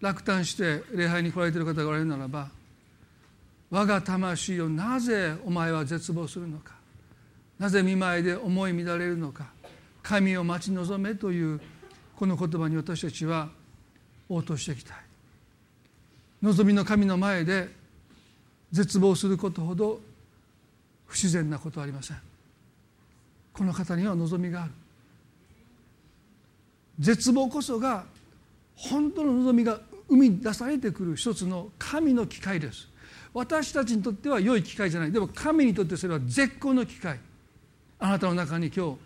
落胆して礼拝に来られている方がおられるならば我が魂をなぜお前は絶望するのか？なぜ見舞いで思い乱れるのか？神を待ち望めというこの言葉に私たちは応答していきたい。望みの神の前で絶望することほど不自然なことはありません。この方には望みがある。絶望こそが本当の望みが生み出されてくる一つの神の機会です。私たちにとっては良い機会じゃない。でも神にとってそれは絶好の機会。あなたの中に今日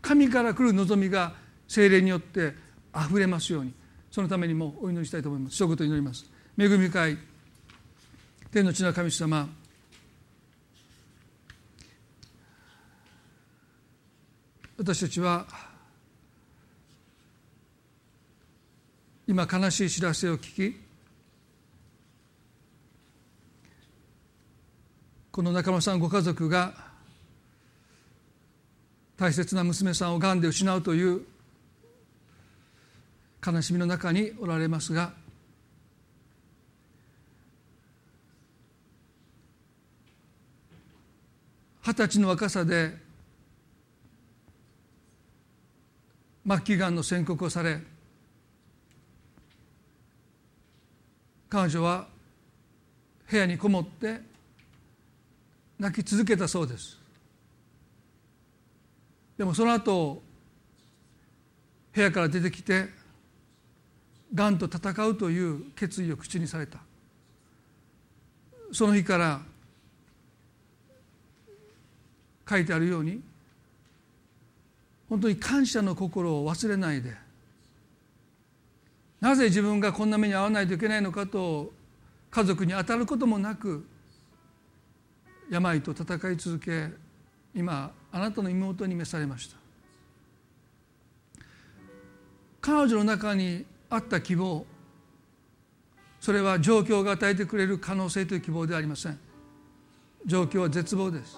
神から来る望みが精霊によってあふれますように。そのためにもお祈りしたいと思います。一言祈ります。恵み深い天の地の神様。私たちは今悲しい知らせを聞きこの中間さんご家族が大切な娘さんをがんで失うという悲しみの中におられますが二十歳の若さで末期がんの宣告をされ彼女は部屋にこもって泣き続けたそうです。でもその後部屋から出てきてがんと戦うという決意を口にされた。その日から書いてあるように本当に感謝の心を忘れないでなぜ自分がこんな目に遭わないといけないのかと家族に当たることもなく病と戦い続け今あなたの妹に召されました。彼女の中にあった希望それは状況が与えてくれる可能性という希望ではありません。状況は絶望です。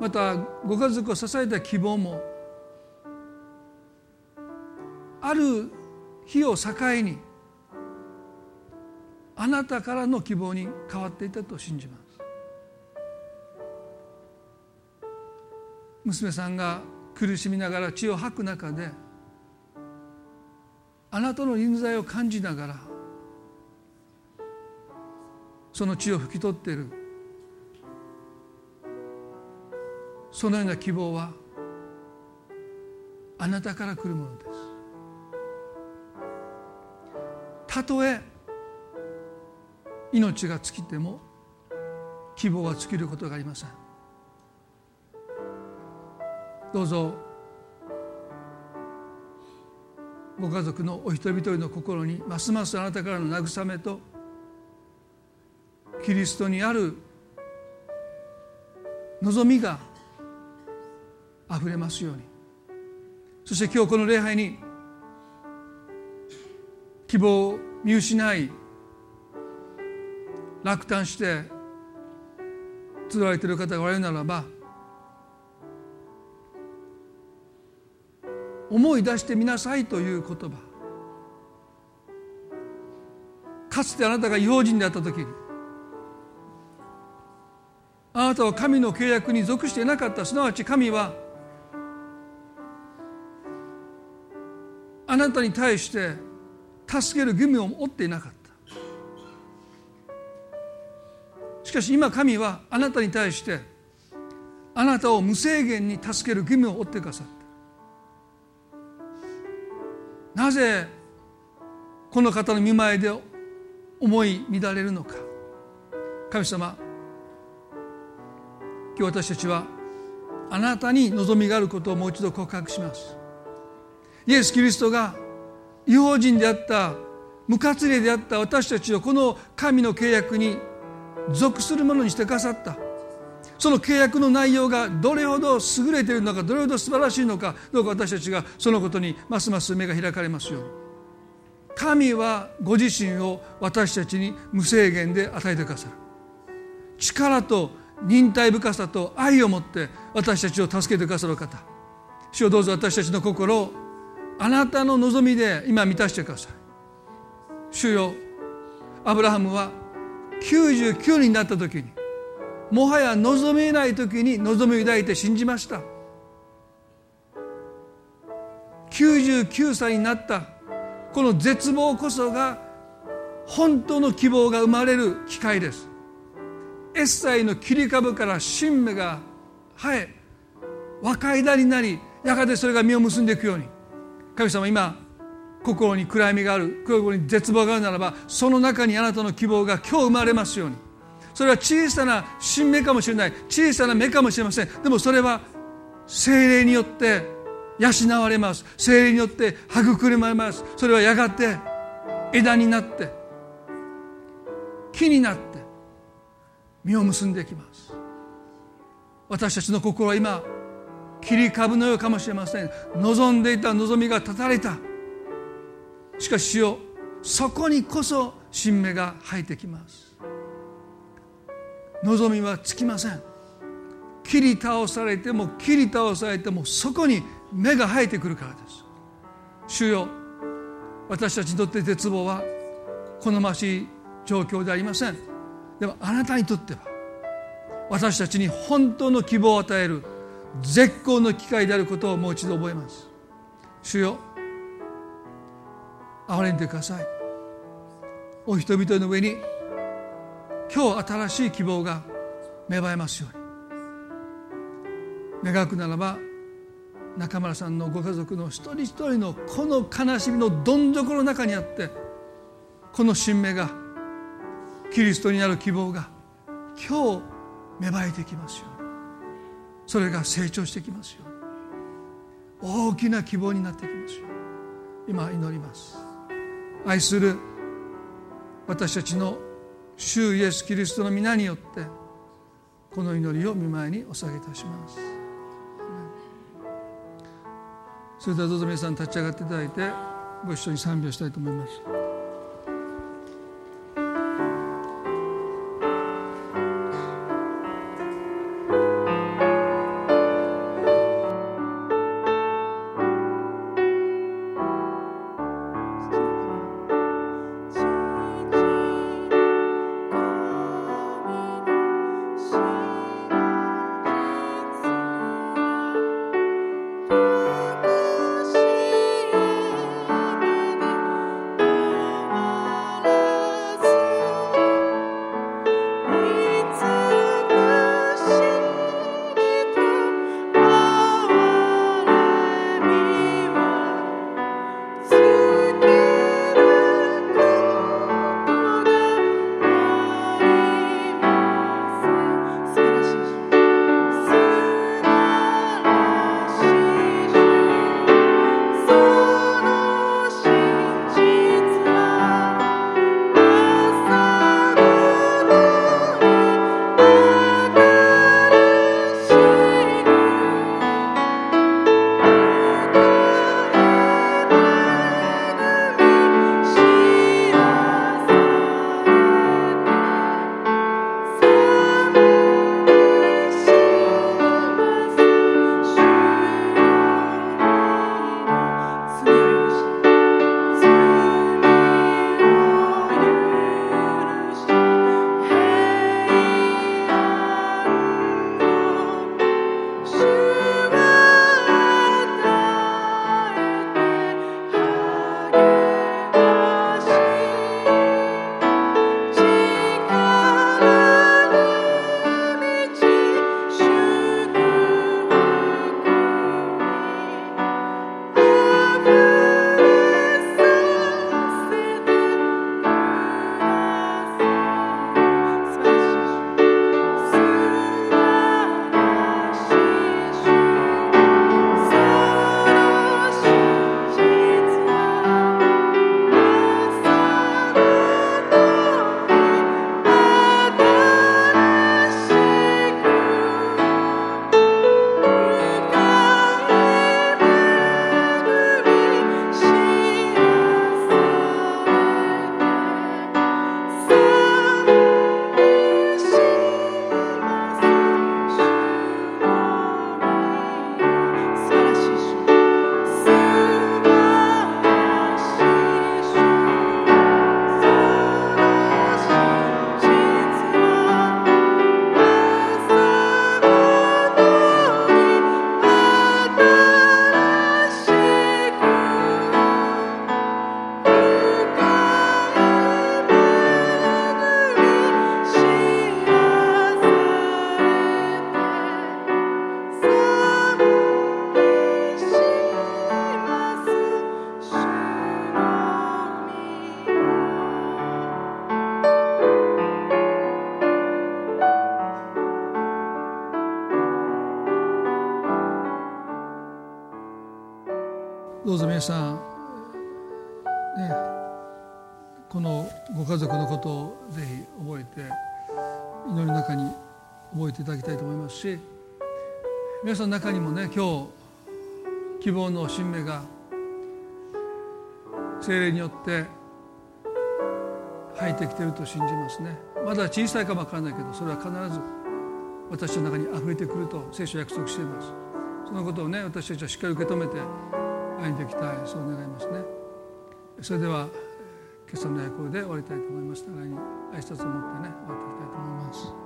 またご家族を支えた希望もある日を境にあなたからの希望に変わっていたと信じます。娘さんが苦しみながら血を吐く中であなたの臨在を感じながらその血を拭き取っているそのような希望はあなたから来るものです。たとえ命が尽きても希望は尽きることがありません。どうぞご家族のお一人一人の心にますますあなたからの慰めとキリストにある望みがあふれますように。そして今日この礼拝に希望を見失い落胆してつられている方がおられるならば思い出してみなさいという言葉。かつてあなたが違法人であった時にあなたは神の契約に属していなかったすなわち神はあなたに対して助ける義務を負っていなかった。かし今神はあなたに対してあなたを無制限に助ける義務を負ってくださった。なぜこの方の見舞いで思い乱れるのか。神様今日私たちはあなたに望みがあることをもう一度告白します。イエス・キリストが違法人であった無活例であった私たちをこの神の契約に属するものにしてくださった。その契約の内容がどれほど優れているのかどれほど素晴らしいのかどうか私たちがそのことにますます目が開かれますように。神はご自身を私たちに無制限で与えてくださる。力と忍耐深さと愛を持って私たちを助けてくださる方。主をどうぞ私たちの心をあなたの望みで今満たしてください。主よアブラハムは99になった時にもはや望めない時に望みを抱いて信じました。99歳になったこの絶望こそが本当の希望が生まれる機会です。エッサイの切り株から新芽が生え若枝になりやがてそれが実を結んでいくように。神様今心に暗闇がある心に絶望があるならばその中にあなたの希望が今日生まれますように。それは小さな新芽かもしれない。小さな芽かもしれません。でもそれは精霊によって養われます。精霊によって育まれます。それはやがて枝になって木になって実を結んでいきます。私たちの心は今切り株のようかもしれません。望んでいた望みが断たれた。しかし主よそこにこそ新芽が生えてきます。望みはつきません。切り倒されても切り倒されてもそこに芽が生えてくるからです。主よ私たちにとって絶望は好ましい状況でありません。でもあなたにとっては私たちに本当の希望を与える絶好の機会であることをもう一度覚えます。主よ憐れんでください。お人々の上に今日新しい希望が芽生えますように。願くならば中村さんのご家族の一人一人のこの悲しみのどん底の中にあってこの新芽がキリストになる希望が今日芽生えてきますように。それが成長してきますように。大きな希望になってきますように。今祈ります。愛する私たちの主イエス・キリストの皆によってこの祈りを見舞いにお下げいたします。それではどうぞ皆さん立ち上がっていただいてご一緒に賛美をしたいと思います。皆さんの中にもね今日希望の新芽が精霊によって入ってきていると信じますね。まだ小さいかもわからないけどそれは必ず私の中にあふれてくると聖書は約束しています。そのことをね私たちはしっかり受け止めて歩んでいきたいそう願いますね。それでは今朝の役で終わりたいと思います。互いに挨拶を持ってね終わっていきたいと思います。